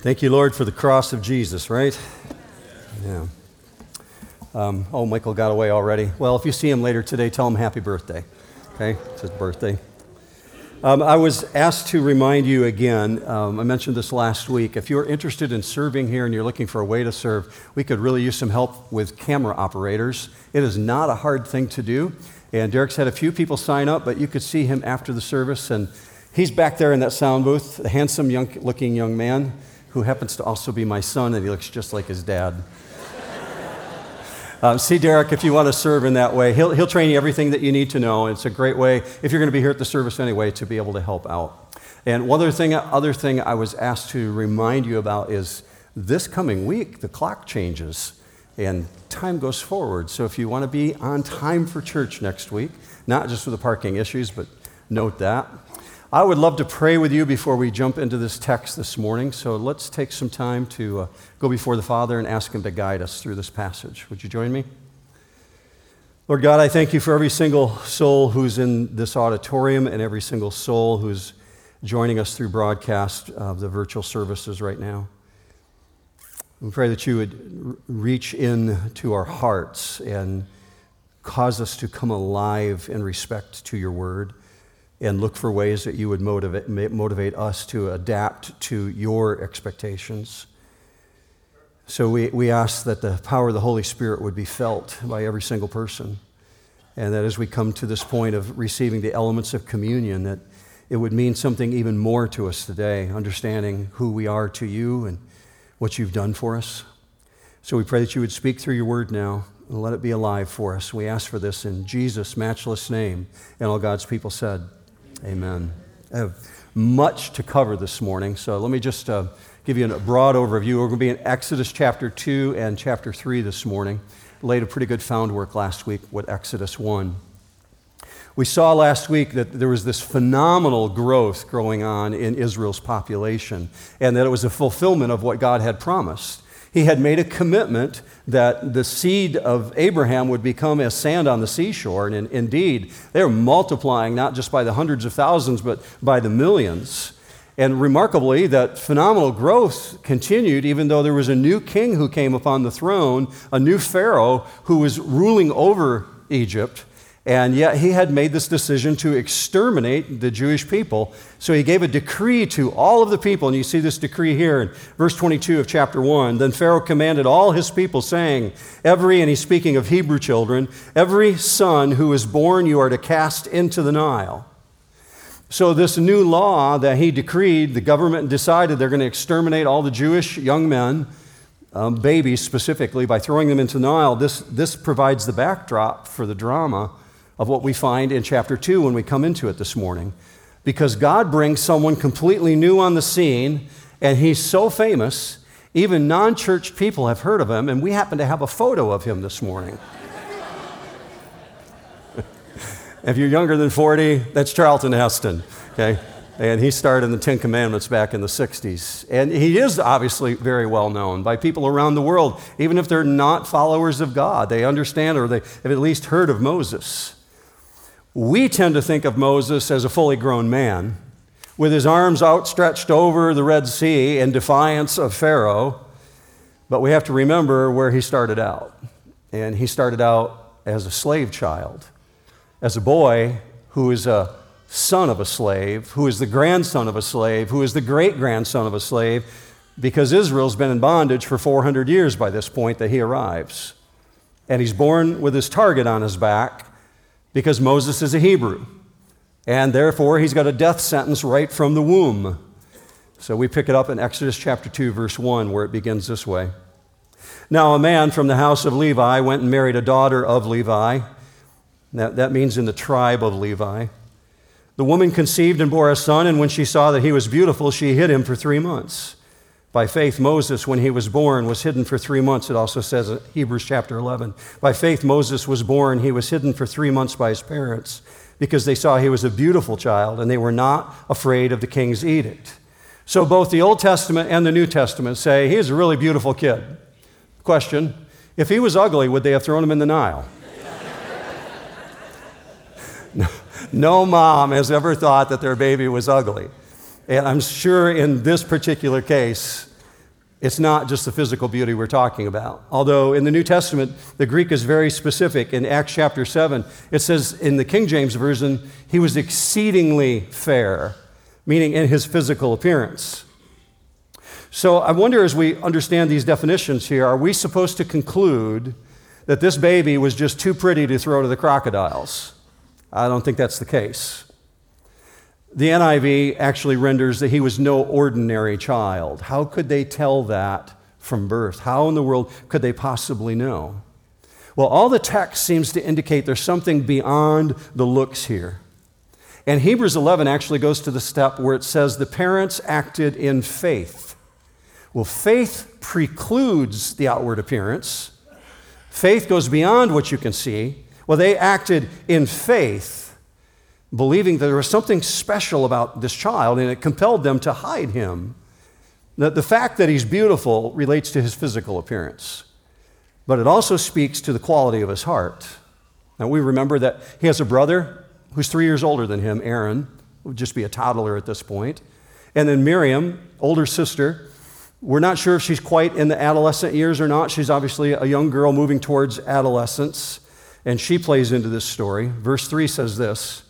Thank you, Lord, for the cross of Jesus, right? Yeah. Um, oh, Michael got away already. Well, if you see him later today, tell him happy birthday. Okay? It's his birthday. Um, I was asked to remind you again, um, I mentioned this last week. If you're interested in serving here and you're looking for a way to serve, we could really use some help with camera operators. It is not a hard thing to do. And Derek's had a few people sign up, but you could see him after the service. And he's back there in that sound booth, a handsome young looking young man who happens to also be my son, and he looks just like his dad. Uh, see Derek if you want to serve in that way. He'll, he'll train you everything that you need to know. It's a great way, if you're going to be here at the service anyway, to be able to help out. And one other thing, other thing I was asked to remind you about is this coming week, the clock changes and time goes forward. So if you want to be on time for church next week, not just with the parking issues, but note that. I would love to pray with you before we jump into this text this morning. So let's take some time to uh, go before the Father and ask Him to guide us through this passage. Would you join me? Lord God, I thank you for every single soul who's in this auditorium and every single soul who's joining us through broadcast of the virtual services right now. We pray that you would reach in to our hearts and cause us to come alive in respect to your word and look for ways that you would motivate, motivate us to adapt to your expectations. So we, we ask that the power of the Holy Spirit would be felt by every single person. And that as we come to this point of receiving the elements of communion, that it would mean something even more to us today, understanding who we are to you and what you've done for us. So we pray that you would speak through your word now and let it be alive for us. We ask for this in Jesus' matchless name. And all God's people said, Amen. I have much to cover this morning, so let me just uh, give you a broad overview. We're going to be in Exodus chapter 2 and chapter 3 this morning. Laid a pretty good found work last week with Exodus 1. We saw last week that there was this phenomenal growth going on in Israel's population, and that it was a fulfillment of what God had promised. He had made a commitment that the seed of Abraham would become as sand on the seashore. And in, indeed, they were multiplying not just by the hundreds of thousands, but by the millions. And remarkably, that phenomenal growth continued even though there was a new king who came upon the throne, a new Pharaoh who was ruling over Egypt. And yet he had made this decision to exterminate the Jewish people. So he gave a decree to all of the people. And you see this decree here in verse 22 of chapter 1. Then Pharaoh commanded all his people, saying, Every, and he's speaking of Hebrew children, every son who is born you are to cast into the Nile. So, this new law that he decreed, the government decided they're going to exterminate all the Jewish young men, um, babies specifically, by throwing them into the Nile. This, this provides the backdrop for the drama of what we find in chapter 2 when we come into it this morning. Because God brings someone completely new on the scene, and he's so famous, even non church people have heard of him, and we happen to have a photo of him this morning. if you're younger than 40, that's Charlton Heston, okay? And he starred in the Ten Commandments back in the 60s. And he is obviously very well known by people around the world, even if they're not followers of God. They understand or they have at least heard of Moses. We tend to think of Moses as a fully grown man with his arms outstretched over the Red Sea in defiance of Pharaoh. But we have to remember where he started out. And he started out as a slave child, as a boy who is a son of a slave, who is the grandson of a slave, who is the great grandson of a slave, because Israel's been in bondage for 400 years by this point that he arrives. And he's born with his target on his back because Moses is a Hebrew. And therefore, he's got a death sentence right from the womb. So we pick it up in Exodus chapter 2, verse 1, where it begins this way Now, a man from the house of Levi went and married a daughter of Levi. That, that means in the tribe of Levi. The woman conceived and bore a son, and when she saw that he was beautiful, she hid him for three months. By faith, Moses, when he was born, was hidden for three months. It also says in Hebrews chapter 11. By faith, Moses was born. He was hidden for three months by his parents because they saw he was a beautiful child and they were not afraid of the king's edict. So both the Old Testament and the New Testament say he's a really beautiful kid. Question If he was ugly, would they have thrown him in the Nile? no mom has ever thought that their baby was ugly. And I'm sure in this particular case, It's not just the physical beauty we're talking about. Although in the New Testament, the Greek is very specific. In Acts chapter 7, it says in the King James Version, he was exceedingly fair, meaning in his physical appearance. So I wonder as we understand these definitions here, are we supposed to conclude that this baby was just too pretty to throw to the crocodiles? I don't think that's the case. The NIV actually renders that he was no ordinary child. How could they tell that from birth? How in the world could they possibly know? Well, all the text seems to indicate there's something beyond the looks here. And Hebrews 11 actually goes to the step where it says the parents acted in faith. Well, faith precludes the outward appearance. Faith goes beyond what you can see. Well, they acted in faith believing that there was something special about this child, and it compelled them to hide him. The, the fact that he's beautiful relates to his physical appearance, but it also speaks to the quality of his heart. Now, we remember that he has a brother who's three years older than him, Aaron, would just be a toddler at this point. And then Miriam, older sister, we're not sure if she's quite in the adolescent years or not. She's obviously a young girl moving towards adolescence, and she plays into this story. Verse 3 says this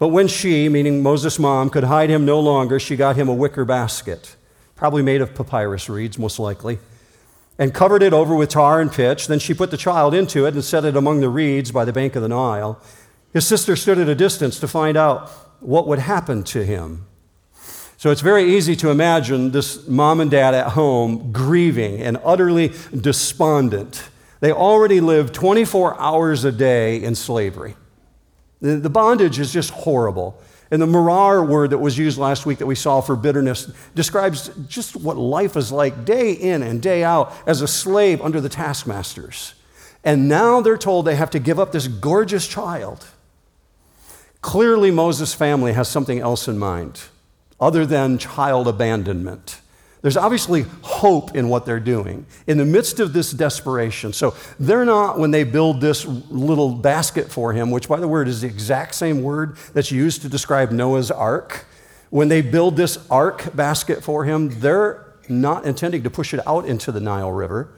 but when she, meaning Moses' mom, could hide him no longer, she got him a wicker basket, probably made of papyrus reeds, most likely, and covered it over with tar and pitch. Then she put the child into it and set it among the reeds by the bank of the Nile. His sister stood at a distance to find out what would happen to him. So it's very easy to imagine this mom and dad at home grieving and utterly despondent. They already lived 24 hours a day in slavery. The bondage is just horrible. And the marar word that was used last week that we saw for bitterness describes just what life is like day in and day out as a slave under the taskmasters. And now they're told they have to give up this gorgeous child. Clearly, Moses' family has something else in mind other than child abandonment. There's obviously hope in what they're doing in the midst of this desperation. So they're not, when they build this little basket for him, which by the word is the exact same word that's used to describe Noah's ark. When they build this ark basket for him, they're not intending to push it out into the Nile River.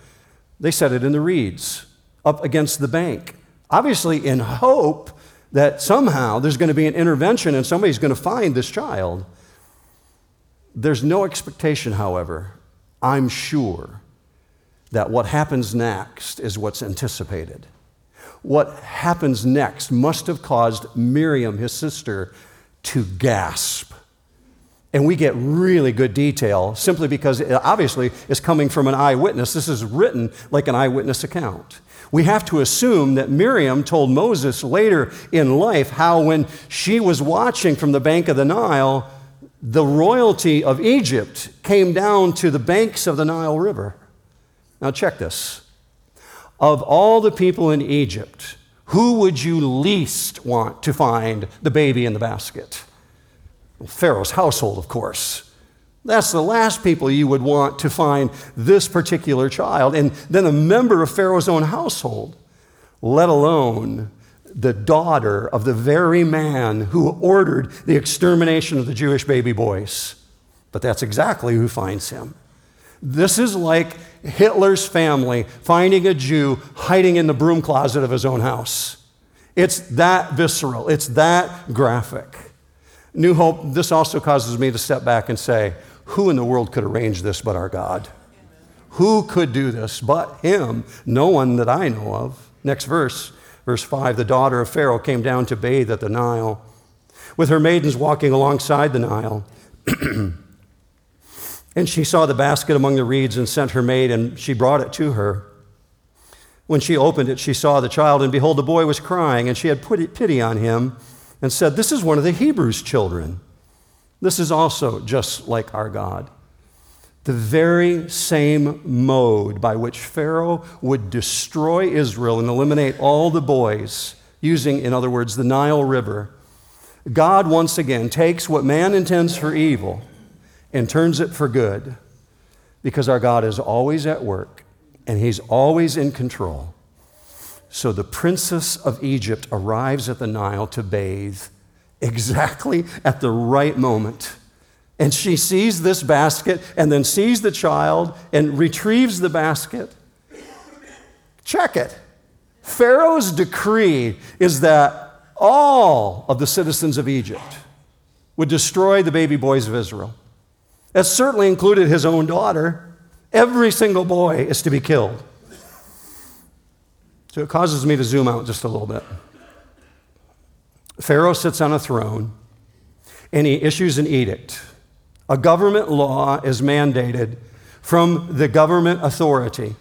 They set it in the reeds up against the bank, obviously in hope that somehow there's going to be an intervention and somebody's going to find this child. There's no expectation, however, I'm sure, that what happens next is what's anticipated. What happens next must have caused Miriam, his sister, to gasp. And we get really good detail simply because it obviously it's coming from an eyewitness. This is written like an eyewitness account. We have to assume that Miriam told Moses later in life how, when she was watching from the bank of the Nile, the royalty of Egypt came down to the banks of the Nile River. Now, check this. Of all the people in Egypt, who would you least want to find the baby in the basket? Well, Pharaoh's household, of course. That's the last people you would want to find this particular child, and then a member of Pharaoh's own household, let alone the daughter of the very man who ordered the extermination of the Jewish baby boys. But that's exactly who finds him. This is like Hitler's family finding a Jew hiding in the broom closet of his own house. It's that visceral, it's that graphic. New Hope, this also causes me to step back and say, who in the world could arrange this but our God? Who could do this but Him? No one that I know of. Next verse. Verse 5 The daughter of Pharaoh came down to bathe at the Nile, with her maidens walking alongside the Nile. and she saw the basket among the reeds and sent her maid, and she brought it to her. When she opened it, she saw the child, and behold, the boy was crying, and she had pity on him and said, This is one of the Hebrews' children. This is also just like our God the very same mode by which Pharaoh would destroy Israel and eliminate all the boys, using, in other words, the Nile River, God once again takes what man intends for evil and turns it for good because our God is always at work and he's always in control. So the princess of Egypt arrives at the Nile to bathe exactly at the right moment And she sees this basket and then sees the child and retrieves the basket. Check it. Pharaoh's decree is that all of the citizens of Egypt would destroy the baby boys of Israel. That certainly included his own daughter. Every single boy is to be killed. So it causes me to zoom out just a little bit. Pharaoh sits on a throne and he issues an edict. A government law is mandated from the government authority.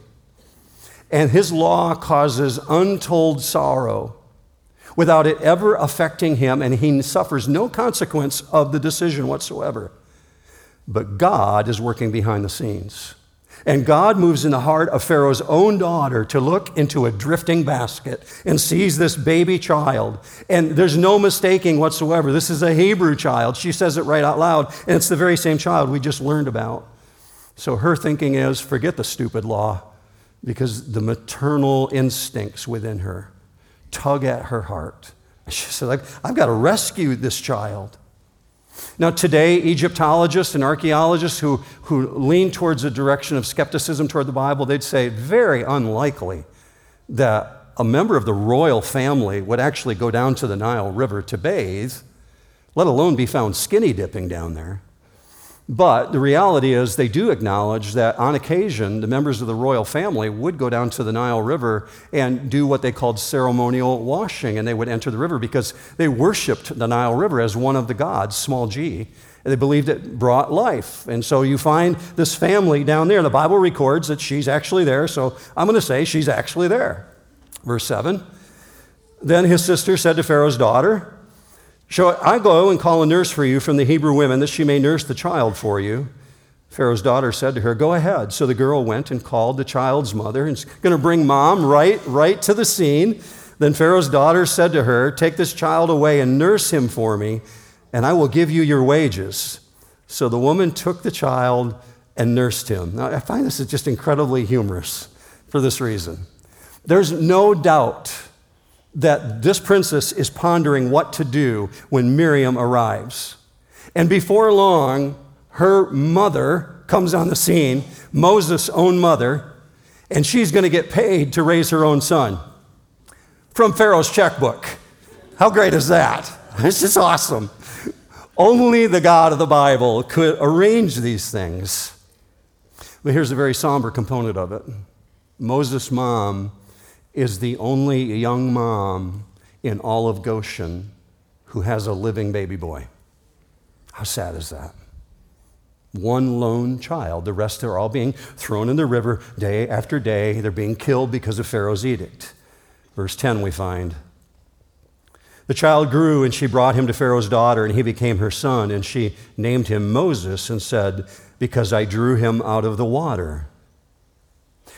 And his law causes untold sorrow without it ever affecting him, and he suffers no consequence of the decision whatsoever. But God is working behind the scenes. And God moves in the heart of Pharaoh's own daughter to look into a drifting basket and sees this baby child. And there's no mistaking whatsoever. This is a Hebrew child. She says it right out loud, and it's the very same child we just learned about. So her thinking is forget the stupid law because the maternal instincts within her tug at her heart. She said, I've got to rescue this child. Now, today, Egyptologists and archaeologists who, who lean towards a direction of skepticism toward the Bible, they'd say very unlikely that a member of the royal family would actually go down to the Nile River to bathe, let alone be found skinny dipping down there. But the reality is, they do acknowledge that on occasion, the members of the royal family would go down to the Nile River and do what they called ceremonial washing, and they would enter the river because they worshiped the Nile River as one of the gods, small g. They believed it brought life. And so you find this family down there. The Bible records that she's actually there, so I'm going to say she's actually there. Verse 7 Then his sister said to Pharaoh's daughter, Shall I go and call a nurse for you from the Hebrew women that she may nurse the child for you? Pharaoh's daughter said to her, Go ahead. So the girl went and called the child's mother and she's going to bring mom right, right to the scene. Then Pharaoh's daughter said to her, Take this child away and nurse him for me, and I will give you your wages. So the woman took the child and nursed him. Now, I find this is just incredibly humorous for this reason. There's no doubt that this princess is pondering what to do when Miriam arrives. And before long, her mother comes on the scene, Moses' own mother, and she's going to get paid to raise her own son from Pharaoh's checkbook. How great is that? This is awesome. Only the God of the Bible could arrange these things. But here's a very somber component of it Moses' mom is the only young mom in all of Goshen who has a living baby boy. How sad is that? One lone child. The rest are all being thrown in the river day after day. They're being killed because of Pharaoh's edict. Verse 10, we find. The child grew, and she brought him to Pharaoh's daughter, and he became her son. And she named him Moses and said, Because I drew him out of the water.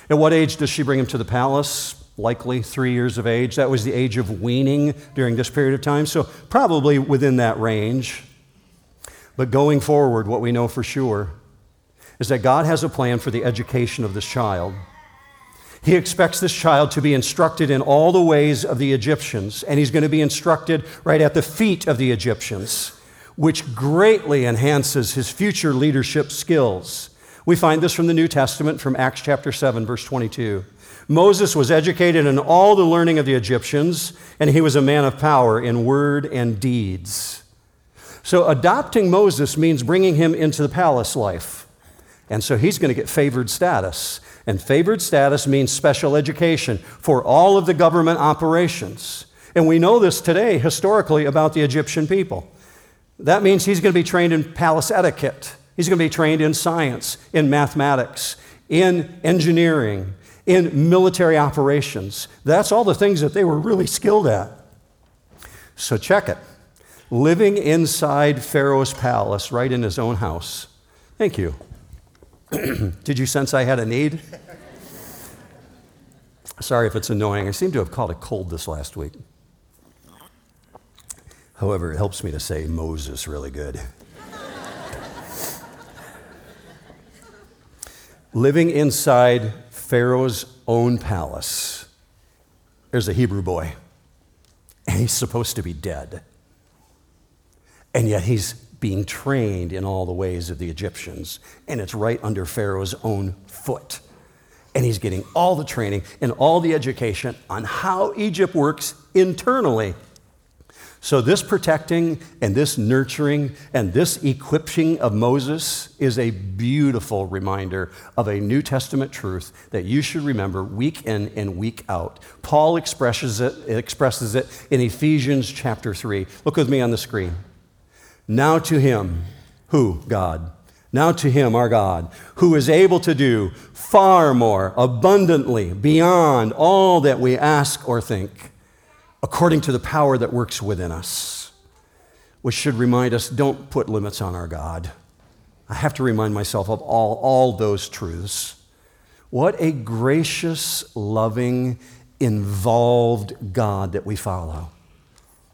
At what age does she bring him to the palace? Likely three years of age. That was the age of weaning during this period of time, so probably within that range. But going forward, what we know for sure is that God has a plan for the education of this child. He expects this child to be instructed in all the ways of the Egyptians, and he's going to be instructed right at the feet of the Egyptians, which greatly enhances his future leadership skills. We find this from the New Testament, from Acts chapter 7, verse 22. Moses was educated in all the learning of the Egyptians, and he was a man of power in word and deeds. So, adopting Moses means bringing him into the palace life. And so he's going to get favored status. And favored status means special education for all of the government operations. And we know this today historically about the Egyptian people. That means he's going to be trained in palace etiquette. He's going to be trained in science, in mathematics, in engineering, in military operations. That's all the things that they were really skilled at. So check it. Living inside Pharaoh's palace, right in his own house. Thank you. Did you sense I had a need? Sorry if it's annoying. I seem to have caught a cold this last week. However, it helps me to say Moses really good. Living inside Pharaoh's own palace, there's a Hebrew boy, and he's supposed to be dead. And yet he's being trained in all the ways of the Egyptians. And it's right under Pharaoh's own foot. And he's getting all the training and all the education on how Egypt works internally. So, this protecting and this nurturing and this equipping of Moses is a beautiful reminder of a New Testament truth that you should remember week in and week out. Paul expresses it, expresses it in Ephesians chapter 3. Look with me on the screen. Now to him, who? God. Now to him, our God, who is able to do far more abundantly beyond all that we ask or think according to the power that works within us, which should remind us don't put limits on our God. I have to remind myself of all, all those truths. What a gracious, loving, involved God that we follow.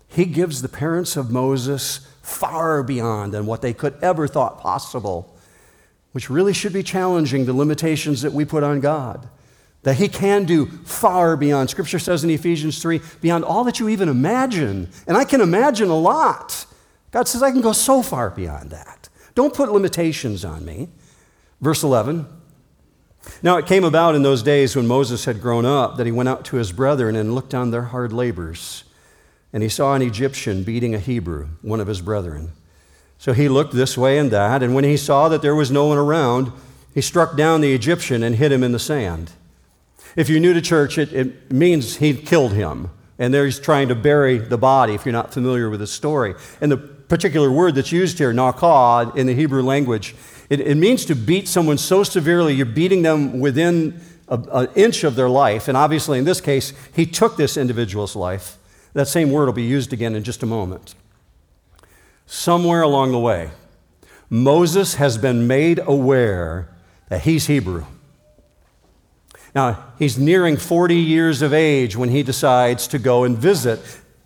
He gives the parents of Moses far beyond than what they could ever thought possible, which really should be challenging the limitations that we put on God that he can do far beyond. Scripture says in Ephesians 3, beyond all that you even imagine. And I can imagine a lot. God says, I can go so far beyond that. Don't put limitations on me. Verse 11. Now it came about in those days when Moses had grown up that he went out to his brethren and looked on their hard labors. And he saw an Egyptian beating a Hebrew, one of his brethren. So he looked this way and that, and when he saw that there was no one around, he struck down the Egyptian and hid him in the sand. If you're new to church, it, it means he killed him. And there he's trying to bury the body, if you're not familiar with the story. And the particular word that's used here, nakah, in the Hebrew language, it, it means to beat someone so severely you're beating them within an inch of their life. And obviously, in this case, he took this individual's life. That same word will be used again in just a moment. Somewhere along the way, Moses has been made aware that he's Hebrew. Now, he's nearing 40 years of age when he decides to go and visit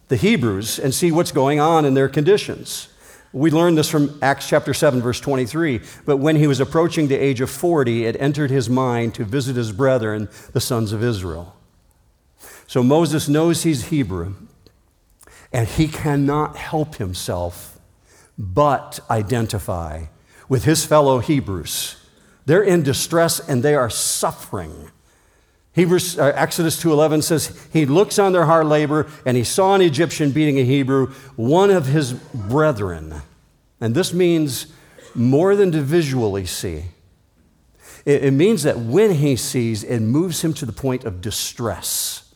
the Hebrews and see what's going on in their conditions. We learn this from Acts chapter 7, verse 23. But when he was approaching the age of 40, it entered his mind to visit his brethren, the sons of Israel. So Moses knows he's Hebrew, and he cannot help himself but identify with his fellow Hebrews. They're in distress and they are suffering. Hebrews, uh, Exodus 2.11 says, he looks on their hard labor and he saw an Egyptian beating a Hebrew, one of his brethren. And this means more than to visually see. It, it means that when he sees, it moves him to the point of distress.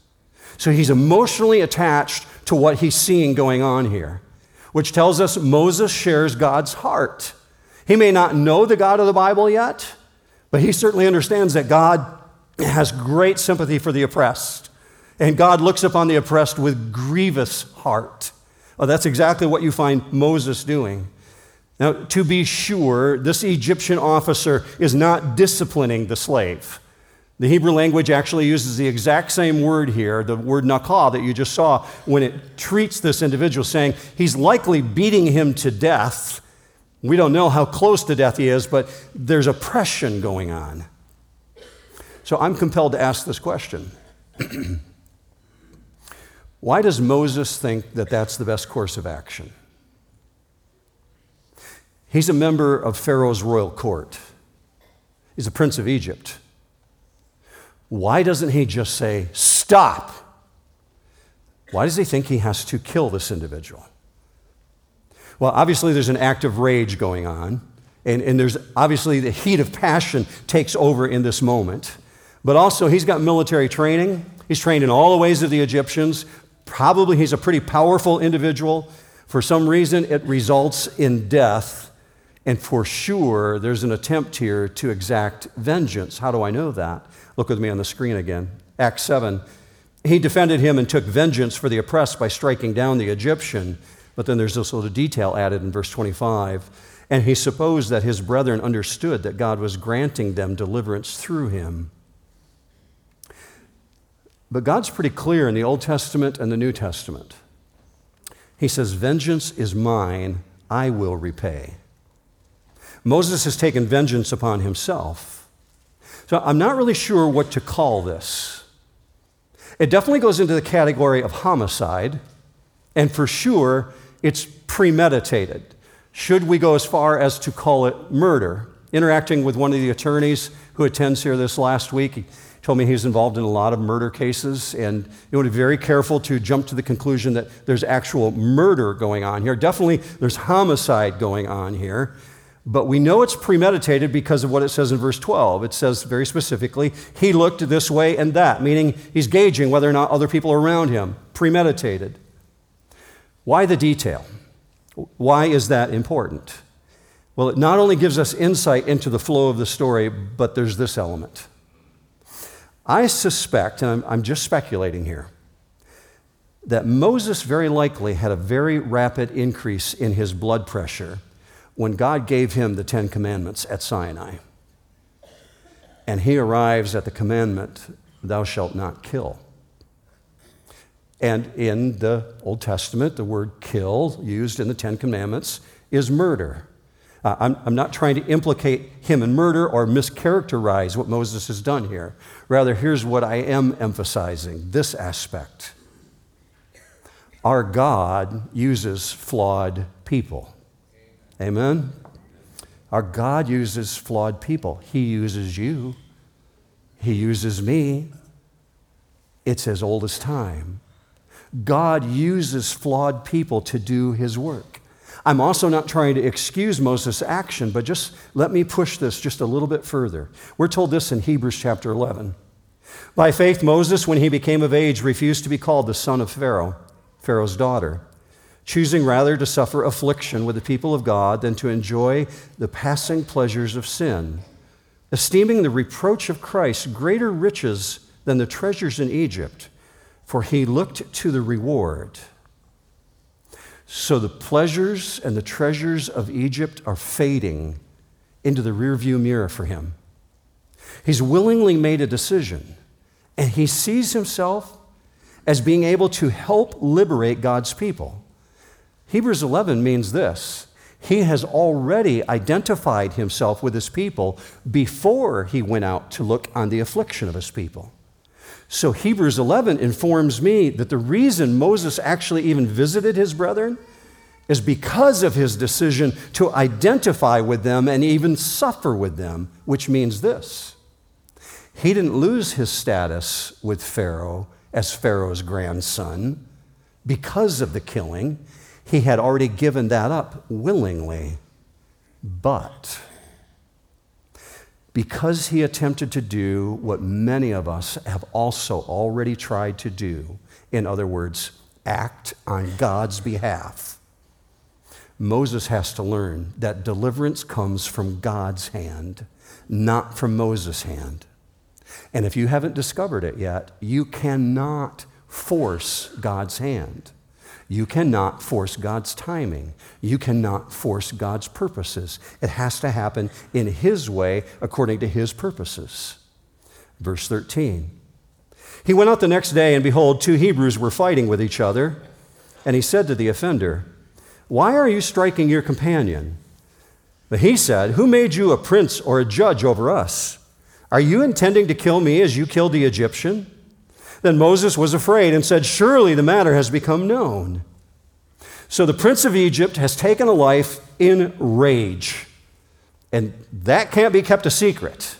So he's emotionally attached to what he's seeing going on here, which tells us Moses shares God's heart. He may not know the God of the Bible yet, but he certainly understands that God has great sympathy for the oppressed. And God looks upon the oppressed with grievous heart. Well, that's exactly what you find Moses doing. Now, to be sure, this Egyptian officer is not disciplining the slave. The Hebrew language actually uses the exact same word here, the word nakah that you just saw, when it treats this individual, saying he's likely beating him to death. We don't know how close to death he is, but there's oppression going on. So I'm compelled to ask this question Why does Moses think that that's the best course of action? He's a member of Pharaoh's royal court, he's a prince of Egypt. Why doesn't he just say, Stop? Why does he think he has to kill this individual? Well, obviously, there's an act of rage going on, and, and there's obviously the heat of passion takes over in this moment. But also, he's got military training. He's trained in all the ways of the Egyptians. Probably he's a pretty powerful individual. For some reason, it results in death. And for sure, there's an attempt here to exact vengeance. How do I know that? Look with me on the screen again. Acts 7. He defended him and took vengeance for the oppressed by striking down the Egyptian. But then there's this little detail added in verse 25. And he supposed that his brethren understood that God was granting them deliverance through him. But God's pretty clear in the Old Testament and the New Testament. He says, Vengeance is mine, I will repay. Moses has taken vengeance upon himself. So I'm not really sure what to call this. It definitely goes into the category of homicide, and for sure, it's premeditated. Should we go as far as to call it murder? Interacting with one of the attorneys who attends here this last week, told me he's involved in a lot of murder cases, and you want to be very careful to jump to the conclusion that there's actual murder going on here. Definitely, there's homicide going on here. But we know it's premeditated because of what it says in verse 12. It says very specifically, he looked this way and that, meaning he's gauging whether or not other people are around him. Premeditated. Why the detail? Why is that important? Well, it not only gives us insight into the flow of the story, but there's this element. I suspect, and I'm, I'm just speculating here, that Moses very likely had a very rapid increase in his blood pressure when God gave him the Ten Commandments at Sinai. And he arrives at the commandment, Thou shalt not kill. And in the Old Testament, the word kill, used in the Ten Commandments, is murder. Uh, I'm, I'm not trying to implicate him in murder or mischaracterize what Moses has done here. Rather, here's what I am emphasizing this aspect. Our God uses flawed people. Amen? Our God uses flawed people. He uses you, He uses me. It's as old as time. God uses flawed people to do His work. I'm also not trying to excuse Moses' action, but just let me push this just a little bit further. We're told this in Hebrews chapter 11. By faith, Moses, when he became of age, refused to be called the son of Pharaoh, Pharaoh's daughter choosing rather to suffer affliction with the people of God than to enjoy the passing pleasures of sin, esteeming the reproach of Christ greater riches than the treasures in Egypt, for he looked to the reward. So the pleasures and the treasures of Egypt are fading into the rearview mirror for him. He's willingly made a decision, and he sees himself as being able to help liberate God's people. Hebrews 11 means this He has already identified himself with his people before he went out to look on the affliction of his people. So Hebrews 11 informs me that the reason Moses actually even visited his brethren is because of his decision to identify with them and even suffer with them, which means this. He didn't lose his status with Pharaoh as Pharaoh's grandson because of the killing. He had already given that up willingly. But because he attempted to do what many of us have also already tried to do, in other words, act on God's behalf, Moses has to learn that deliverance comes from God's hand, not from Moses' hand. And if you haven't discovered it yet, you cannot force God's hand. You cannot force God's timing. You cannot force God's purposes. It has to happen in His way according to His purposes. Verse 13. He went out the next day, and behold, two Hebrews were fighting with each other. And he said to the offender, Why are you striking your companion? But he said, Who made you a prince or a judge over us? Are you intending to kill me as you killed the Egyptian? Then Moses was afraid and said, Surely the matter has become known. So the prince of Egypt has taken a life in rage. And that can't be kept a secret.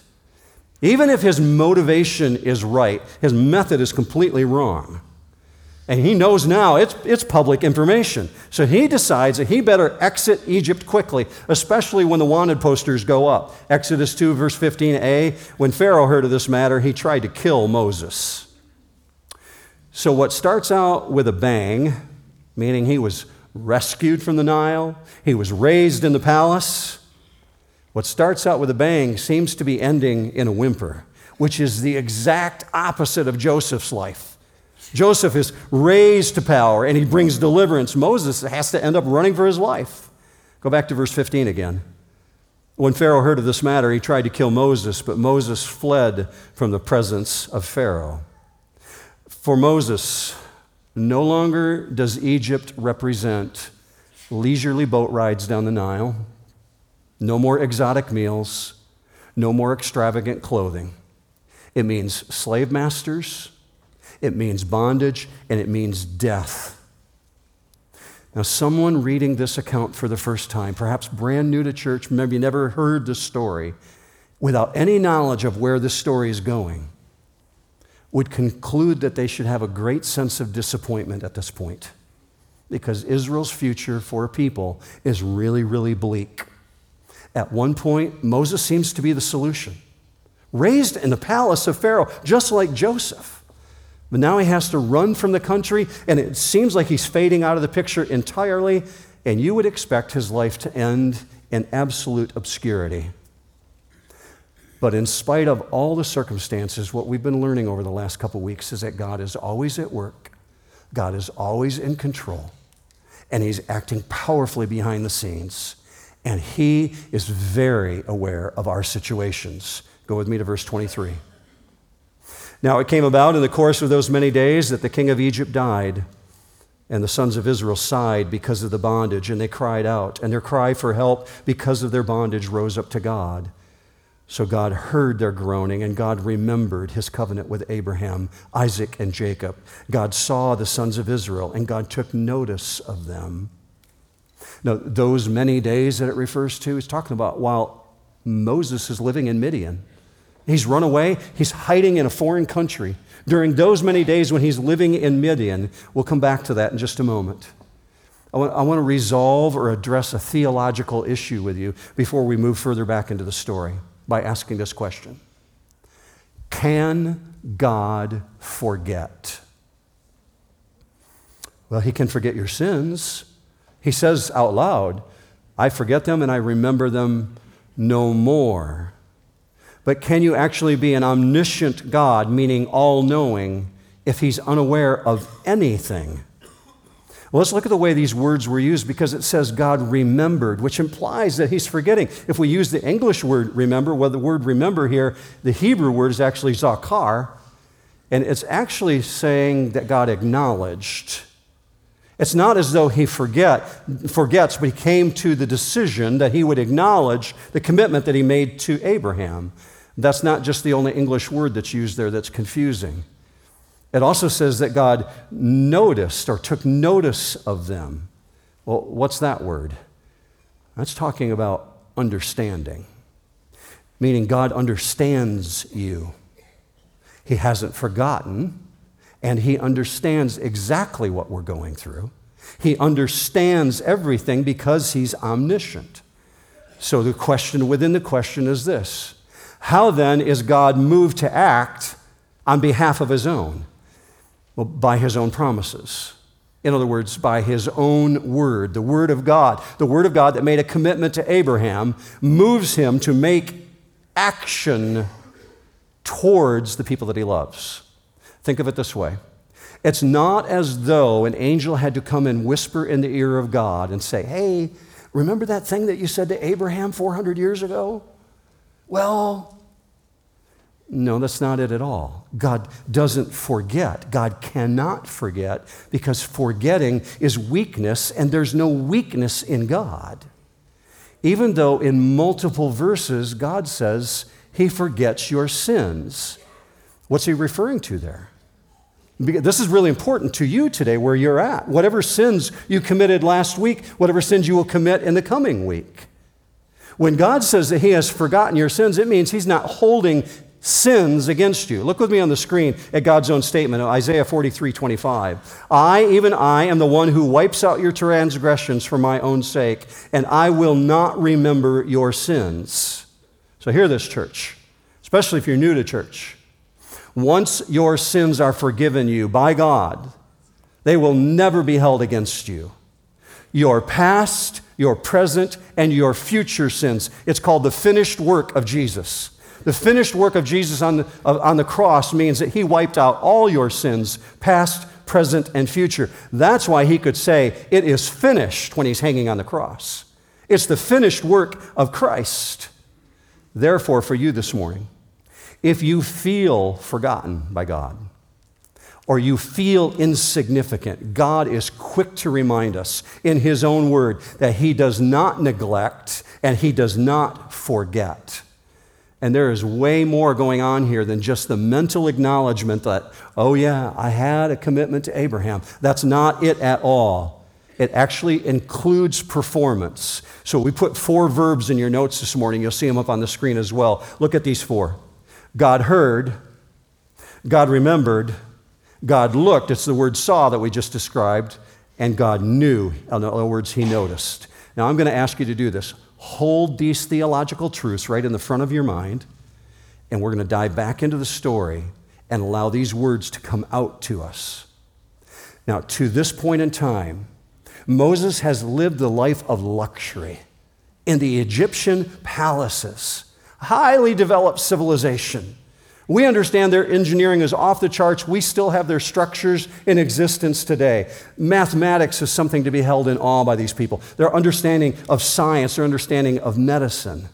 Even if his motivation is right, his method is completely wrong. And he knows now it's, it's public information. So he decides that he better exit Egypt quickly, especially when the wanted posters go up. Exodus 2, verse 15a when Pharaoh heard of this matter, he tried to kill Moses. So, what starts out with a bang, meaning he was rescued from the Nile, he was raised in the palace, what starts out with a bang seems to be ending in a whimper, which is the exact opposite of Joseph's life. Joseph is raised to power and he brings deliverance. Moses has to end up running for his life. Go back to verse 15 again. When Pharaoh heard of this matter, he tried to kill Moses, but Moses fled from the presence of Pharaoh. For Moses, no longer does Egypt represent leisurely boat rides down the Nile, no more exotic meals, no more extravagant clothing. It means slave masters, it means bondage, and it means death. Now, someone reading this account for the first time, perhaps brand new to church, maybe never heard the story, without any knowledge of where this story is going, would conclude that they should have a great sense of disappointment at this point because Israel's future for a people is really, really bleak. At one point, Moses seems to be the solution. Raised in the palace of Pharaoh, just like Joseph. But now he has to run from the country, and it seems like he's fading out of the picture entirely, and you would expect his life to end in absolute obscurity. But in spite of all the circumstances, what we've been learning over the last couple weeks is that God is always at work, God is always in control, and He's acting powerfully behind the scenes. And He is very aware of our situations. Go with me to verse 23. Now it came about in the course of those many days that the king of Egypt died, and the sons of Israel sighed because of the bondage, and they cried out, and their cry for help because of their bondage rose up to God. So God heard their groaning, and God remembered his covenant with Abraham, Isaac, and Jacob. God saw the sons of Israel, and God took notice of them. Now, those many days that it refers to is talking about while Moses is living in Midian. He's run away, he's hiding in a foreign country. During those many days when he's living in Midian, we'll come back to that in just a moment. I want, I want to resolve or address a theological issue with you before we move further back into the story by asking this question Can God forget? Well, He can forget your sins. He says out loud, I forget them and I remember them no more. But can you actually be an omniscient God, meaning all knowing, if He's unaware of anything? Well, let's look at the way these words were used because it says God remembered, which implies that he's forgetting. If we use the English word remember, well, the word remember here, the Hebrew word is actually zakar, and it's actually saying that God acknowledged. It's not as though he forget, forgets, but he came to the decision that he would acknowledge the commitment that he made to Abraham. That's not just the only English word that's used there that's confusing. It also says that God noticed or took notice of them. Well, what's that word? That's talking about understanding, meaning God understands you. He hasn't forgotten, and He understands exactly what we're going through. He understands everything because He's omniscient. So the question within the question is this How then is God moved to act on behalf of His own? Well, by his own promises. In other words, by his own word, the word of God. The word of God that made a commitment to Abraham moves him to make action towards the people that he loves. Think of it this way it's not as though an angel had to come and whisper in the ear of God and say, Hey, remember that thing that you said to Abraham 400 years ago? Well, no, that's not it at all. God doesn't forget. God cannot forget because forgetting is weakness, and there's no weakness in God. Even though in multiple verses God says he forgets your sins. What's he referring to there? This is really important to you today where you're at. Whatever sins you committed last week, whatever sins you will commit in the coming week. When God says that He has forgotten your sins, it means He's not holding sins against you. Look with me on the screen at God's own statement, Isaiah 43 25. I, even I, am the one who wipes out your transgressions for my own sake, and I will not remember your sins. So, hear this, church, especially if you're new to church. Once your sins are forgiven you by God, they will never be held against you. Your past, your present, and your future sins. It's called the finished work of Jesus. The finished work of Jesus on the, on the cross means that he wiped out all your sins, past, present, and future. That's why he could say, It is finished when he's hanging on the cross. It's the finished work of Christ. Therefore, for you this morning, if you feel forgotten by God, or you feel insignificant, God is quick to remind us in His own word that He does not neglect and He does not forget. And there is way more going on here than just the mental acknowledgement that, oh, yeah, I had a commitment to Abraham. That's not it at all. it actually includes performance. So we put four verbs in your notes this morning. You'll see them up on the screen as well. Look at these four God heard, God remembered, God looked. It's the word saw that we just described, and God knew. In other words, he noticed. Now I'm going to ask you to do this. Hold these theological truths right in the front of your mind, and we're going to dive back into the story and allow these words to come out to us. Now, to this point in time, Moses has lived the life of luxury in the Egyptian palaces, highly developed civilization. We understand their engineering is off the charts. We still have their structures in existence today. Mathematics is something to be held in awe by these people. Their understanding of science, their understanding of medicine.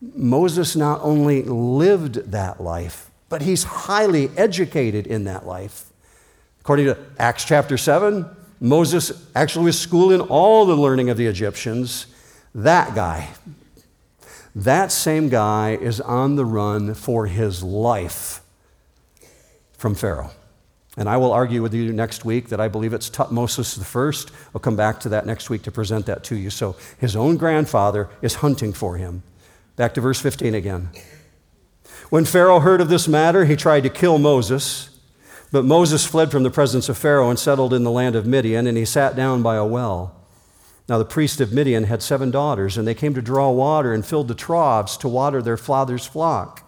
Moses not only lived that life, but he's highly educated in that life. According to Acts chapter 7, Moses actually was schooling all the learning of the Egyptians. That guy, that same guy is on the run for his life from Pharaoh. And I will argue with you next week that I believe it's Thutmosis first. I'll come back to that next week to present that to you. So his own grandfather is hunting for him. Back to verse 15 again. When Pharaoh heard of this matter, he tried to kill Moses. But Moses fled from the presence of Pharaoh and settled in the land of Midian, and he sat down by a well. Now, the priest of Midian had seven daughters, and they came to draw water and filled the troughs to water their father's flock.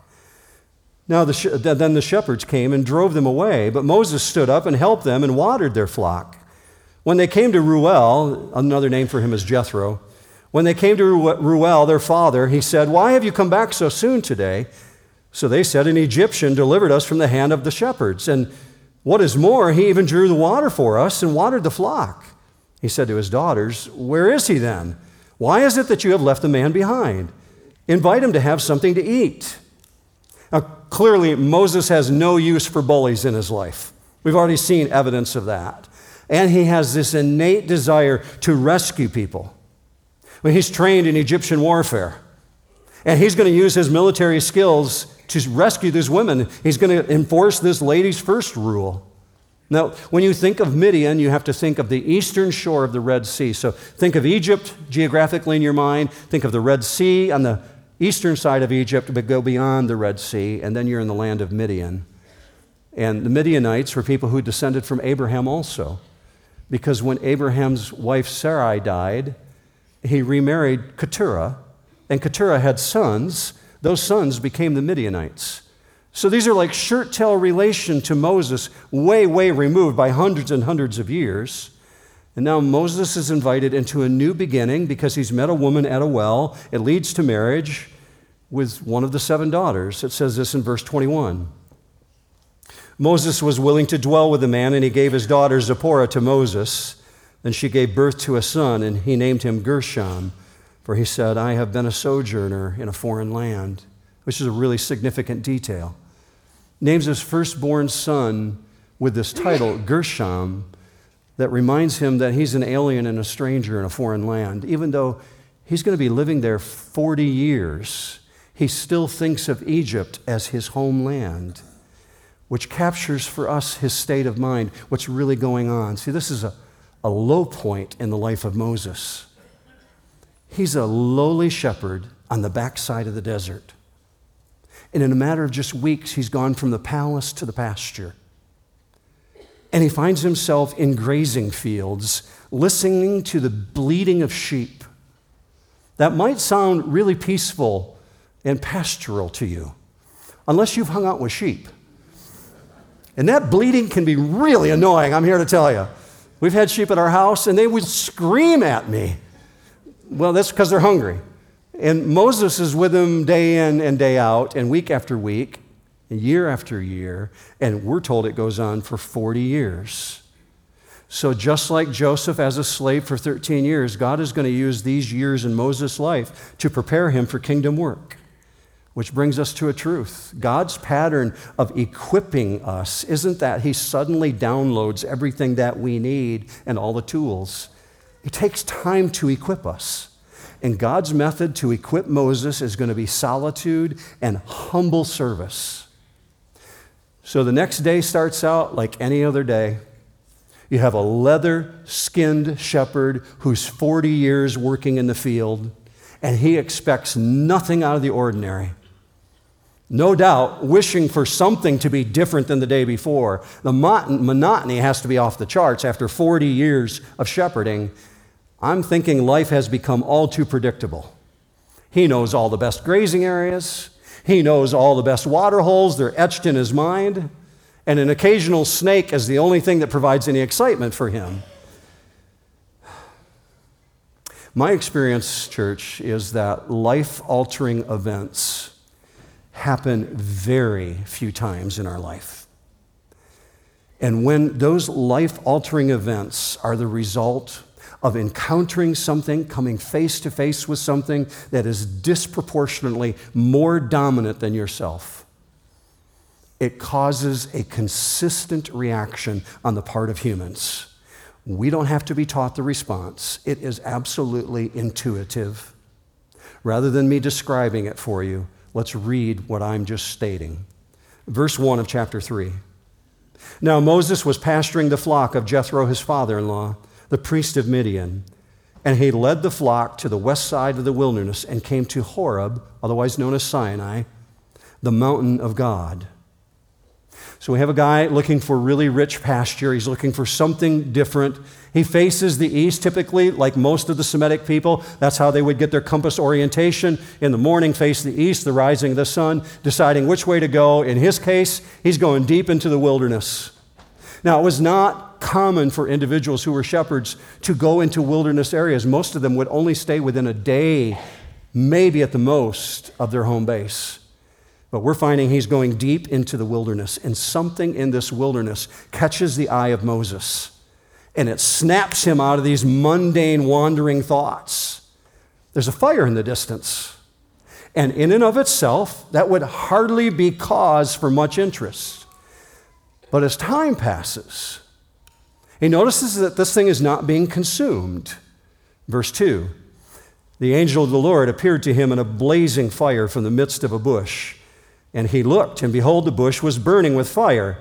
Now, the then the shepherds came and drove them away, but Moses stood up and helped them and watered their flock. When they came to Reuel, another name for him is Jethro, when they came to Reuel, their father, he said, Why have you come back so soon today? So they said, An Egyptian delivered us from the hand of the shepherds. And what is more, he even drew the water for us and watered the flock. He said to his daughters, Where is he then? Why is it that you have left the man behind? Invite him to have something to eat. Now, clearly, Moses has no use for bullies in his life. We've already seen evidence of that. And he has this innate desire to rescue people. When he's trained in Egyptian warfare, and he's going to use his military skills to rescue these women. He's going to enforce this ladies first rule. Now, when you think of Midian, you have to think of the eastern shore of the Red Sea. So think of Egypt geographically in your mind, think of the Red Sea on the eastern side of Egypt, but go beyond the Red Sea, and then you're in the land of Midian. And the Midianites were people who descended from Abraham also. Because when Abraham's wife Sarai died, he remarried Keturah, and Keturah had sons, those sons became the Midianites. So these are like shirt tail relation to Moses, way, way removed by hundreds and hundreds of years. And now Moses is invited into a new beginning because he's met a woman at a well. It leads to marriage with one of the seven daughters. It says this in verse 21. Moses was willing to dwell with the man, and he gave his daughter Zipporah to Moses. Then she gave birth to a son, and he named him Gershom. For he said, I have been a sojourner in a foreign land, which is a really significant detail. Names his firstborn son with this title, Gershom, that reminds him that he's an alien and a stranger in a foreign land. Even though he's going to be living there 40 years, he still thinks of Egypt as his homeland, which captures for us his state of mind, what's really going on. See, this is a, a low point in the life of Moses. He's a lowly shepherd on the backside of the desert. And in a matter of just weeks, he's gone from the palace to the pasture. And he finds himself in grazing fields, listening to the bleating of sheep. That might sound really peaceful and pastoral to you, unless you've hung out with sheep. And that bleating can be really annoying, I'm here to tell you. We've had sheep at our house, and they would scream at me well, that's because they're hungry. And Moses is with them day in and day out, and week after week, and year after year, and we're told it goes on for 40 years. So, just like Joseph as a slave for 13 years, God is going to use these years in Moses' life to prepare him for kingdom work. Which brings us to a truth. God's pattern of equipping us isn't that He suddenly downloads everything that we need and all the tools. It takes time to equip us. And God's method to equip Moses is going to be solitude and humble service. So the next day starts out like any other day. You have a leather skinned shepherd who's 40 years working in the field, and he expects nothing out of the ordinary. No doubt, wishing for something to be different than the day before. The monotony has to be off the charts after 40 years of shepherding. I'm thinking life has become all too predictable. He knows all the best grazing areas, he knows all the best water holes, they're etched in his mind and an occasional snake is the only thing that provides any excitement for him. My experience, church, is that life altering events happen very few times in our life. And when those life altering events are the result of encountering something, coming face to face with something that is disproportionately more dominant than yourself, it causes a consistent reaction on the part of humans. We don't have to be taught the response, it is absolutely intuitive. Rather than me describing it for you, let's read what I'm just stating. Verse 1 of chapter 3. Now Moses was pasturing the flock of Jethro, his father in law, the priest of Midian. And he led the flock to the west side of the wilderness and came to Horeb, otherwise known as Sinai, the mountain of God. So we have a guy looking for really rich pasture. He's looking for something different. He faces the east, typically, like most of the Semitic people. That's how they would get their compass orientation. In the morning, face the east, the rising of the sun, deciding which way to go. In his case, he's going deep into the wilderness. Now, it was not common for individuals who were shepherds to go into wilderness areas. Most of them would only stay within a day, maybe at the most, of their home base. But we're finding he's going deep into the wilderness, and something in this wilderness catches the eye of Moses, and it snaps him out of these mundane, wandering thoughts. There's a fire in the distance. And in and of itself, that would hardly be cause for much interest. But as time passes, he notices that this thing is not being consumed. Verse 2 The angel of the Lord appeared to him in a blazing fire from the midst of a bush. And he looked, and behold, the bush was burning with fire.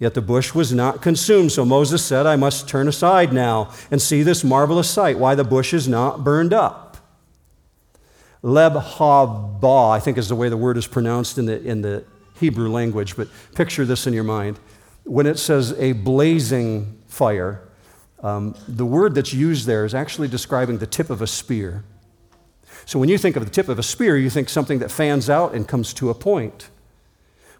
Yet the bush was not consumed. So Moses said, I must turn aside now and see this marvelous sight, why the bush is not burned up. Leb ha I think is the way the word is pronounced in the, in the Hebrew language, but picture this in your mind. When it says a blazing fire, um, the word that's used there is actually describing the tip of a spear. So when you think of the tip of a spear, you think something that fans out and comes to a point.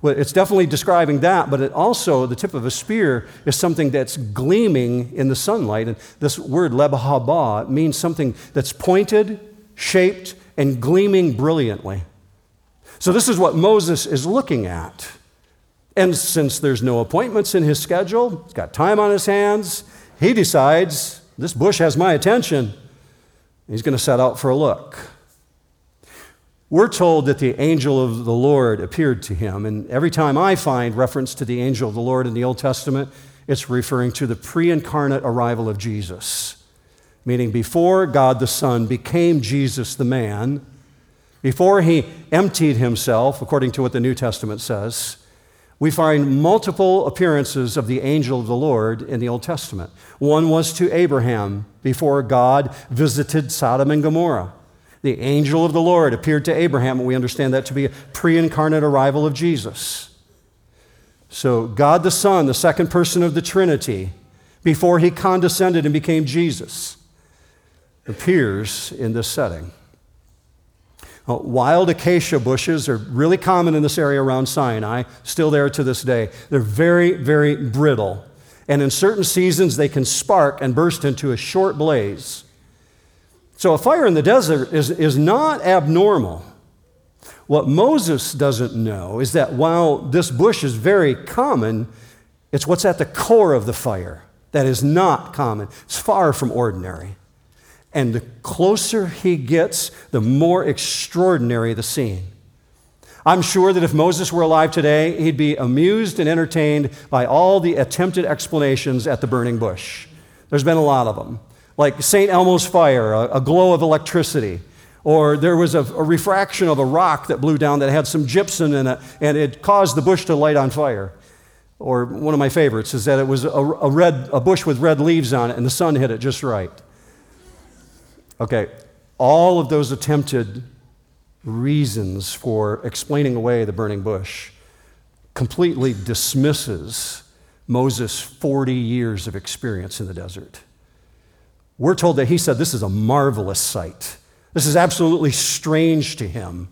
Well, it's definitely describing that, but it also, the tip of a spear is something that's gleaming in the sunlight. And this word, lebahaba, means something that's pointed, shaped, and gleaming brilliantly. So this is what Moses is looking at. And since there's no appointments in his schedule, he's got time on his hands, he decides this bush has my attention. He's going to set out for a look. We're told that the angel of the Lord appeared to him, and every time I find reference to the angel of the Lord in the Old Testament, it's referring to the pre incarnate arrival of Jesus. Meaning, before God the Son became Jesus the man, before he emptied himself, according to what the New Testament says, we find multiple appearances of the angel of the Lord in the Old Testament. One was to Abraham before God visited Sodom and Gomorrah. The angel of the Lord appeared to Abraham, and we understand that to be a pre incarnate arrival of Jesus. So, God the Son, the second person of the Trinity, before he condescended and became Jesus, appears in this setting. Uh, wild acacia bushes are really common in this area around Sinai, still there to this day. They're very, very brittle. And in certain seasons, they can spark and burst into a short blaze. So a fire in the desert is, is not abnormal. What Moses doesn't know is that while this bush is very common, it's what's at the core of the fire that is not common. It's far from ordinary. And the closer he gets, the more extraordinary the scene. I'm sure that if Moses were alive today, he'd be amused and entertained by all the attempted explanations at the burning bush. There's been a lot of them like St. Elmo's fire, a, glow of electricity. Or there was a, a refraction of a rock that blew down that had some gypsum in it, and it caused the bush to light on fire. Or one of my favorites is that it was a, a, red, a bush with red leaves on it and the sun hit it just right. Okay, all of those attempted reasons for explaining away the burning bush completely dismisses Moses' 40 years of experience in the desert. We're told that he said this is a marvelous sight. This is absolutely strange to him.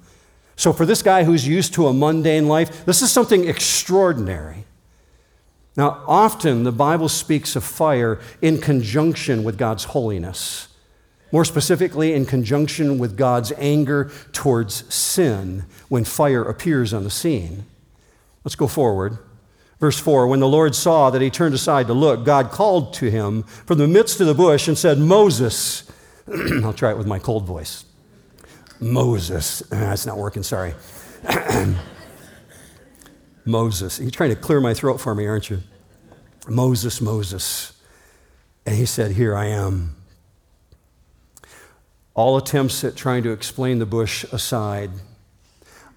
So, for this guy who's used to a mundane life, this is something extraordinary. Now, often the Bible speaks of fire in conjunction with God's holiness, more specifically, in conjunction with God's anger towards sin when fire appears on the scene. Let's go forward. Verse 4 When the Lord saw that he turned aside to look, God called to him from the midst of the bush and said, Moses, I'll try it with my cold voice. Moses. That's not working, sorry. Moses. You're trying to clear my throat for me, aren't you? Moses, Moses. And he said, Here I am. All attempts at trying to explain the bush aside,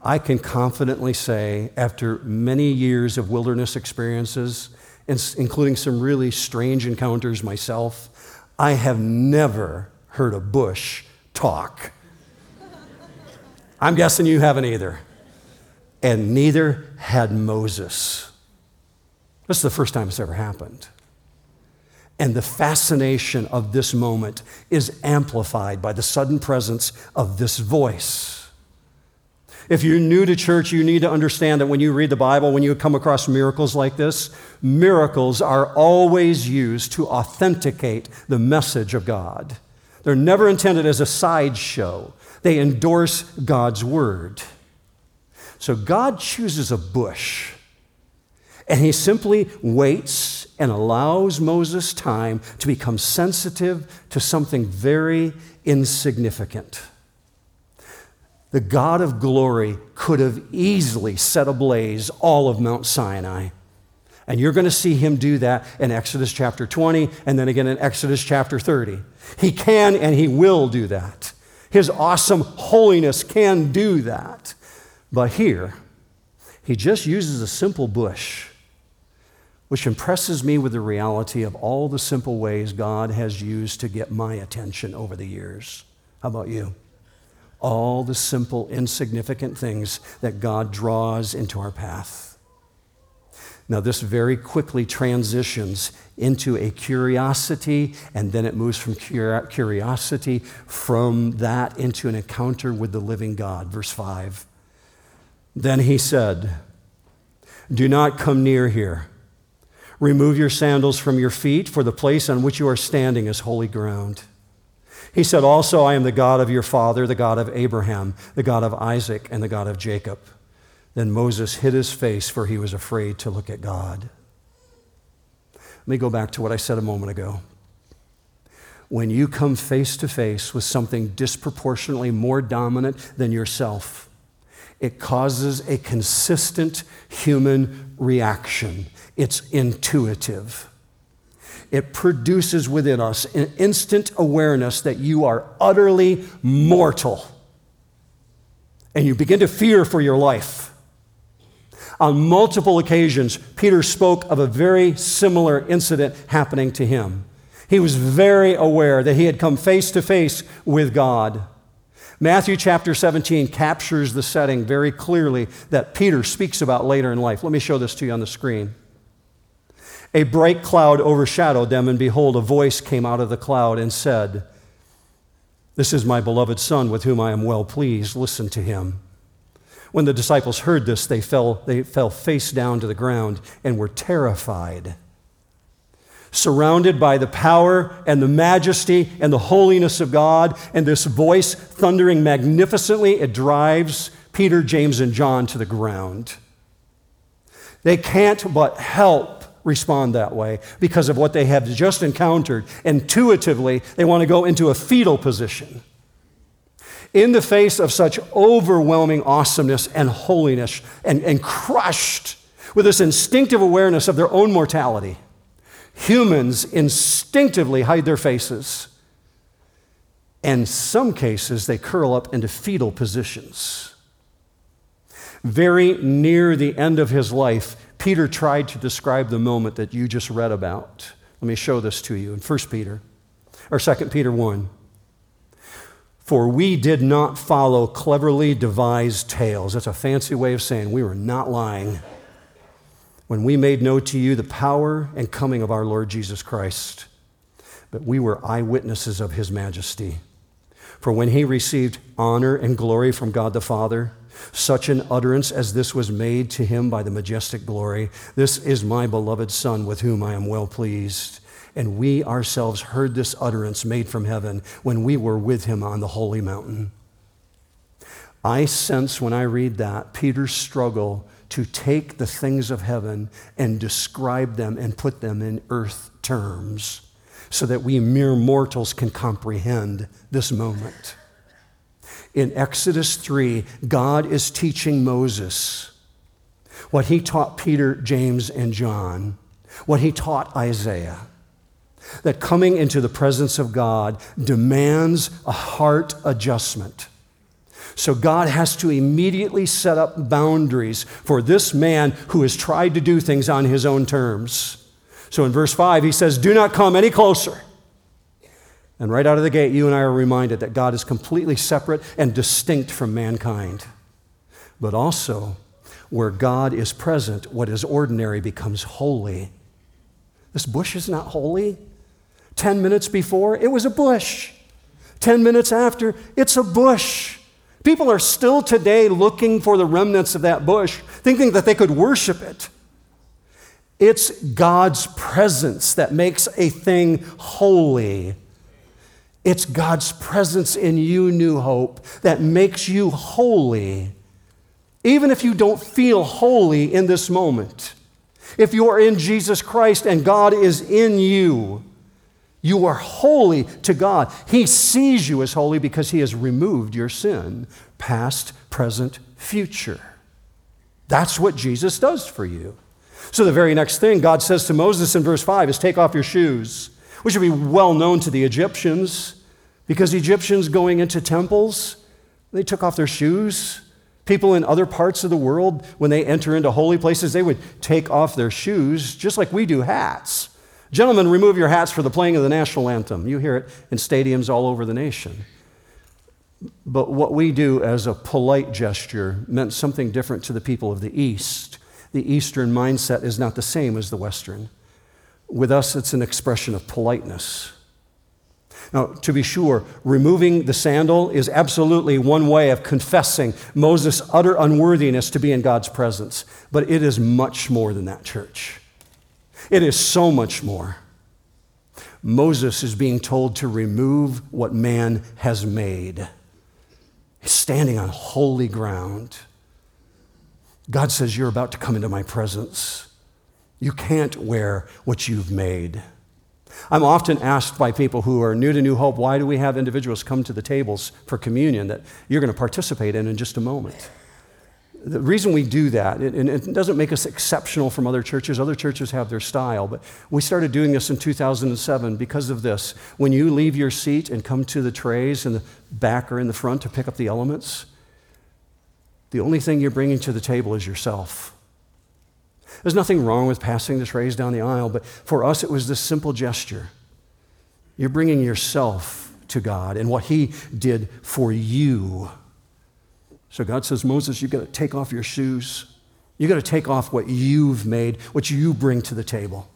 I can confidently say, after many years of wilderness experiences, including some really strange encounters myself, I have never heard a bush talk. I'm guessing you haven't either. And neither had Moses. This is the first time it's ever happened. And the fascination of this moment is amplified by the sudden presence of this voice. If you're new to church, you need to understand that when you read the Bible, when you come across miracles like this, miracles are always used to authenticate the message of God. They're never intended as a sideshow, they endorse God's word. So God chooses a bush, and he simply waits and allows Moses time to become sensitive to something very insignificant. The God of glory could have easily set ablaze all of Mount Sinai. And you're going to see him do that in Exodus chapter 20 and then again in Exodus chapter 30. He can and he will do that. His awesome holiness can do that. But here, he just uses a simple bush, which impresses me with the reality of all the simple ways God has used to get my attention over the years. How about you? All the simple, insignificant things that God draws into our path. Now, this very quickly transitions into a curiosity, and then it moves from curiosity from that into an encounter with the living God. Verse 5. Then he said, Do not come near here. Remove your sandals from your feet, for the place on which you are standing is holy ground. He said, Also, I am the God of your father, the God of Abraham, the God of Isaac, and the God of Jacob. Then Moses hid his face, for he was afraid to look at God. Let me go back to what I said a moment ago. When you come face to face with something disproportionately more dominant than yourself, it causes a consistent human reaction. It's intuitive. It produces within us an instant awareness that you are utterly mortal. And you begin to fear for your life. On multiple occasions, Peter spoke of a very similar incident happening to him. He was very aware that he had come face to face with God. Matthew chapter 17 captures the setting very clearly that Peter speaks about later in life. Let me show this to you on the screen. A bright cloud overshadowed them, and behold, a voice came out of the cloud and said, This is my beloved Son with whom I am well pleased. Listen to him. When the disciples heard this, they fell, they fell face down to the ground and were terrified. Surrounded by the power and the majesty and the holiness of God, and this voice thundering magnificently, it drives Peter, James, and John to the ground. They can't but help respond that way because of what they have just encountered. Intuitively, they want to go into a fetal position in the face of such overwhelming awesomeness and holiness and, and crushed with this instinctive awareness of their own mortality, humans instinctively hide their faces. And in some cases, they curl up into fetal positions. Very near the end of his life, Peter tried to describe the moment that you just read about. Let me show this to you in 1 Peter or 2 Peter 1. For we did not follow cleverly devised tales. That's a fancy way of saying we were not lying when we made known to you the power and coming of our Lord Jesus Christ. But we were eyewitnesses of his majesty. For when he received honor and glory from God the Father, such an utterance as this was made to him by the majestic glory This is my beloved Son, with whom I am well pleased. And we ourselves heard this utterance made from heaven when we were with him on the holy mountain. I sense when I read that Peter's struggle to take the things of heaven and describe them and put them in earth terms so that we mere mortals can comprehend this moment. In Exodus 3, God is teaching Moses what he taught Peter, James, and John, what he taught Isaiah that coming into the presence of God demands a heart adjustment. So God has to immediately set up boundaries for this man who has tried to do things on his own terms. So in verse 5, he says, Do not come any closer. And right out of the gate, you and I are reminded that God is completely separate and distinct from mankind. But also, where God is present, what is ordinary becomes holy. This bush is not holy. 10 minutes before, it was a bush. 10 minutes after, it's a bush. People are still today looking for the remnants of that bush, thinking that they could worship it. It's God's presence that makes a thing holy. It's God's presence in you, New Hope, that makes you holy, even if you don't feel holy in this moment. If you are in Jesus Christ and God is in you, you are holy to God. He sees you as holy because He has removed your sin, past, present, future. That's what Jesus does for you. So, the very next thing God says to Moses in verse 5 is take off your shoes, which would be well known to the Egyptians because Egyptians going into temples, they took off their shoes. People in other parts of the world, when they enter into holy places, they would take off their shoes just like we do hats. Gentlemen, remove your hats for the playing of the national anthem. You hear it in stadiums all over the nation. But what we do as a polite gesture meant something different to the people of the East. The Eastern mindset is not the same as the Western. With us, it's an expression of politeness. Now, to be sure, removing the sandal is absolutely one way of confessing Moses' utter unworthiness to be in God's presence. But it is much more than that, church. It is so much more. Moses is being told to remove what man has made. He's standing on holy ground. God says, You're about to come into my presence. You can't wear what you've made. I'm often asked by people who are new to New Hope, why do we have individuals come to the tables for communion that you're going to participate in in just a moment? The reason we do that, and it doesn't make us exceptional from other churches, other churches have their style, but we started doing this in 2007 because of this. When you leave your seat and come to the trays in the back or in the front to pick up the elements, the only thing you're bringing to the table is yourself. There's nothing wrong with passing the trays down the aisle, but for us, it was this simple gesture. You're bringing yourself to God and what He did for you. So God says, Moses, you've got to take off your shoes. You've got to take off what you've made, what you bring to the table.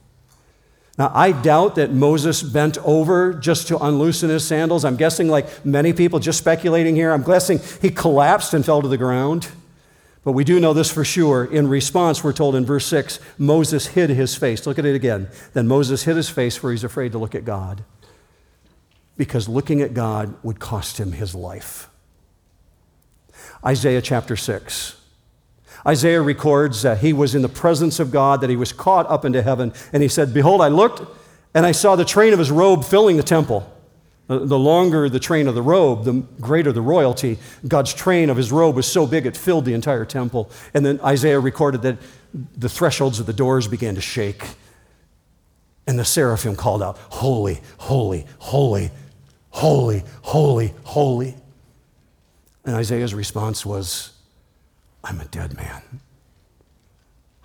Now, I doubt that Moses bent over just to unloosen his sandals. I'm guessing, like many people, just speculating here, I'm guessing he collapsed and fell to the ground. But we do know this for sure. In response, we're told in verse 6 Moses hid his face. Look at it again. Then Moses hid his face for he's afraid to look at God. Because looking at God would cost him his life. Isaiah chapter 6. Isaiah records that he was in the presence of God, that he was caught up into heaven, and he said, Behold, I looked and I saw the train of his robe filling the temple. Uh, the longer the train of the robe, the greater the royalty. God's train of his robe was so big it filled the entire temple. And then Isaiah recorded that the thresholds of the doors began to shake. And the seraphim called out, Holy, holy, holy, holy, holy, holy. And Isaiah's response was, I'm a dead man.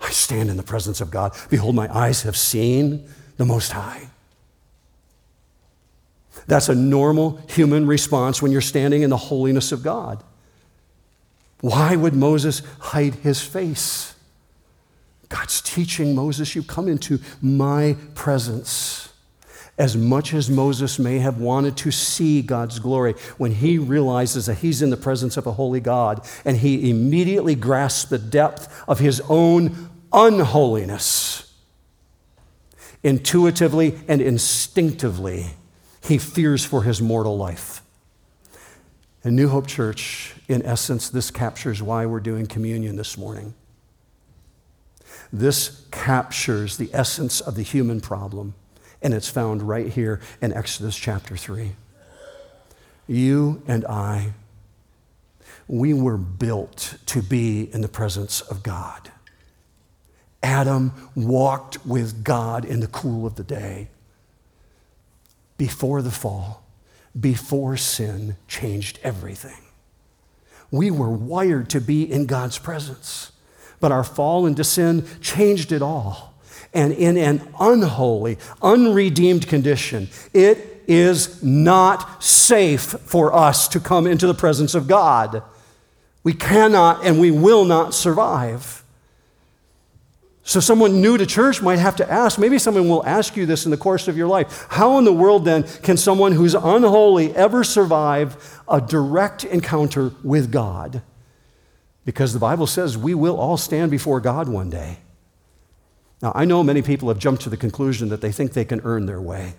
I stand in the presence of God. Behold, my eyes have seen the Most High. That's a normal human response when you're standing in the holiness of God. Why would Moses hide his face? God's teaching Moses, you come into my presence. As much as Moses may have wanted to see God's glory, when he realizes that he's in the presence of a holy God and he immediately grasps the depth of his own unholiness, intuitively and instinctively, he fears for his mortal life. In New Hope Church, in essence, this captures why we're doing communion this morning. This captures the essence of the human problem, and it's found right here in Exodus chapter 3. You and I, we were built to be in the presence of God. Adam walked with God in the cool of the day before the fall, before sin changed everything. We were wired to be in God's presence, but our fall into sin changed it all. And in an unholy, unredeemed condition, it is not safe for us to come into the presence of God. We cannot and we will not survive. So, someone new to church might have to ask, maybe someone will ask you this in the course of your life. How in the world then can someone who's unholy ever survive a direct encounter with God? Because the Bible says we will all stand before God one day. Now, I know many people have jumped to the conclusion that they think they can earn their way,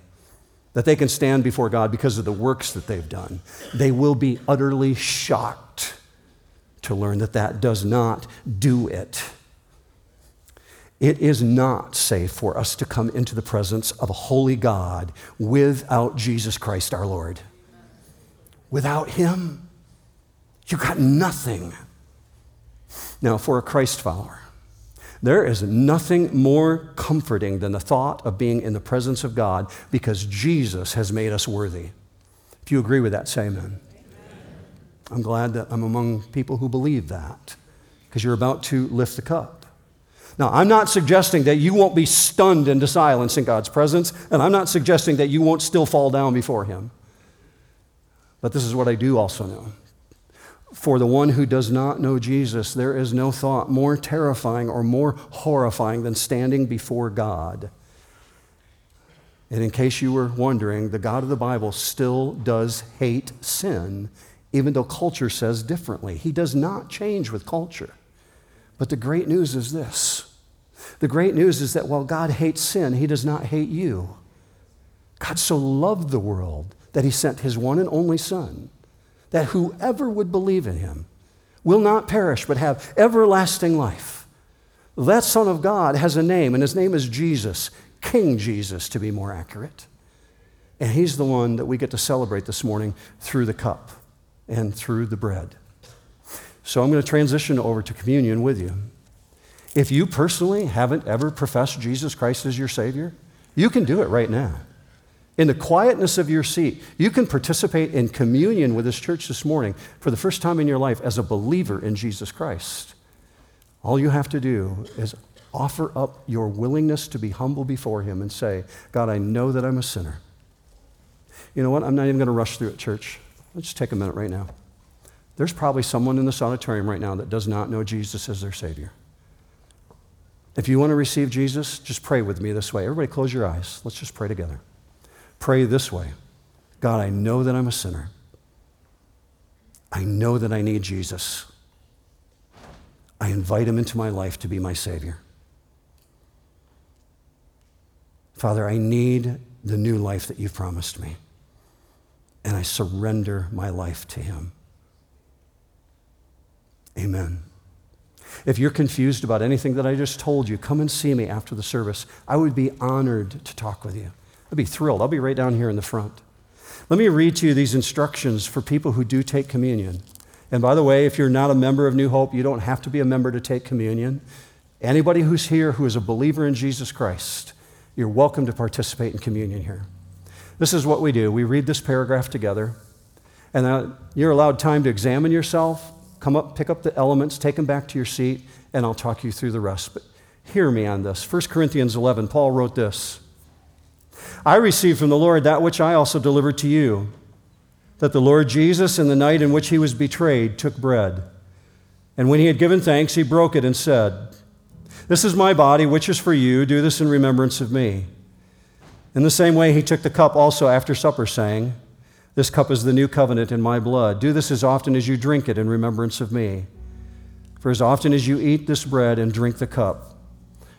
that they can stand before God because of the works that they've done. They will be utterly shocked to learn that that does not do it. It is not safe for us to come into the presence of a holy God without Jesus Christ our Lord. Without Him, you got nothing. Now, for a Christ follower, there is nothing more comforting than the thought of being in the presence of God because Jesus has made us worthy. If you agree with that, say amen. I'm glad that I'm among people who believe that because you're about to lift the cup. Now, I'm not suggesting that you won't be stunned into silence in God's presence, and I'm not suggesting that you won't still fall down before Him. But this is what I do also know. For the one who does not know Jesus, there is no thought more terrifying or more horrifying than standing before God. And in case you were wondering, the God of the Bible still does hate sin, even though culture says differently. He does not change with culture. But the great news is this the great news is that while God hates sin, he does not hate you. God so loved the world that he sent his one and only Son, that whoever would believe in him will not perish but have everlasting life. That Son of God has a name, and his name is Jesus, King Jesus, to be more accurate. And he's the one that we get to celebrate this morning through the cup and through the bread. So I'm going to transition over to communion with you. If you personally haven't ever professed Jesus Christ as your Savior, you can do it right now. In the quietness of your seat, you can participate in communion with this church this morning for the first time in your life as a believer in Jesus Christ. All you have to do is offer up your willingness to be humble before Him and say, God, I know that I'm a sinner. You know what? I'm not even going to rush through it, church. Let's just take a minute right now. There's probably someone in this auditorium right now that does not know Jesus as their Savior. If you want to receive Jesus, just pray with me this way. Everybody, close your eyes. Let's just pray together. Pray this way God, I know that I'm a sinner. I know that I need Jesus. I invite him into my life to be my Savior. Father, I need the new life that you've promised me, and I surrender my life to him. Amen. If you're confused about anything that I just told you, come and see me after the service. I would be honored to talk with you. I'd be thrilled. I'll be right down here in the front. Let me read to you these instructions for people who do take communion. And by the way, if you're not a member of New Hope, you don't have to be a member to take communion. Anybody who's here who is a believer in Jesus Christ, you're welcome to participate in communion here. This is what we do we read this paragraph together, and uh, you're allowed time to examine yourself, come up, pick up the elements, take them back to your seat, and I'll talk you through the rest. But hear me on this. 1 Corinthians 11, Paul wrote this I received from the Lord that which I also delivered to you that the Lord Jesus, in the night in which he was betrayed, took bread. And when he had given thanks, he broke it and said, This is my body, which is for you. Do this in remembrance of me. In the same way, he took the cup also after supper, saying, This cup is the new covenant in my blood. Do this as often as you drink it in remembrance of me. For as often as you eat this bread and drink the cup,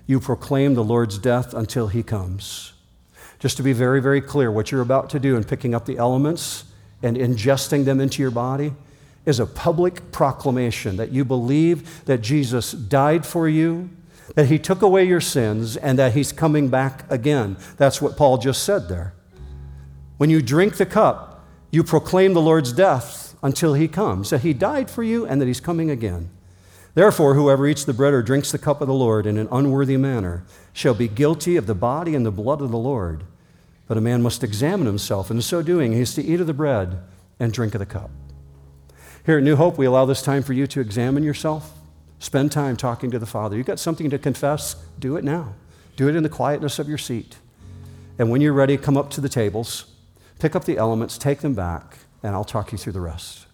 you proclaim the Lord's death until he comes. Just to be very, very clear, what you're about to do in picking up the elements and ingesting them into your body is a public proclamation that you believe that Jesus died for you, that he took away your sins, and that he's coming back again. That's what Paul just said there. When you drink the cup, you proclaim the Lord's death until he comes, that he died for you and that he's coming again. Therefore, whoever eats the bread or drinks the cup of the Lord in an unworthy manner shall be guilty of the body and the blood of the Lord. But a man must examine himself, and in so doing, he is to eat of the bread and drink of the cup. Here at New Hope, we allow this time for you to examine yourself, spend time talking to the Father. You've got something to confess, do it now. Do it in the quietness of your seat. And when you're ready, come up to the tables, pick up the elements, take them back, and I'll talk you through the rest.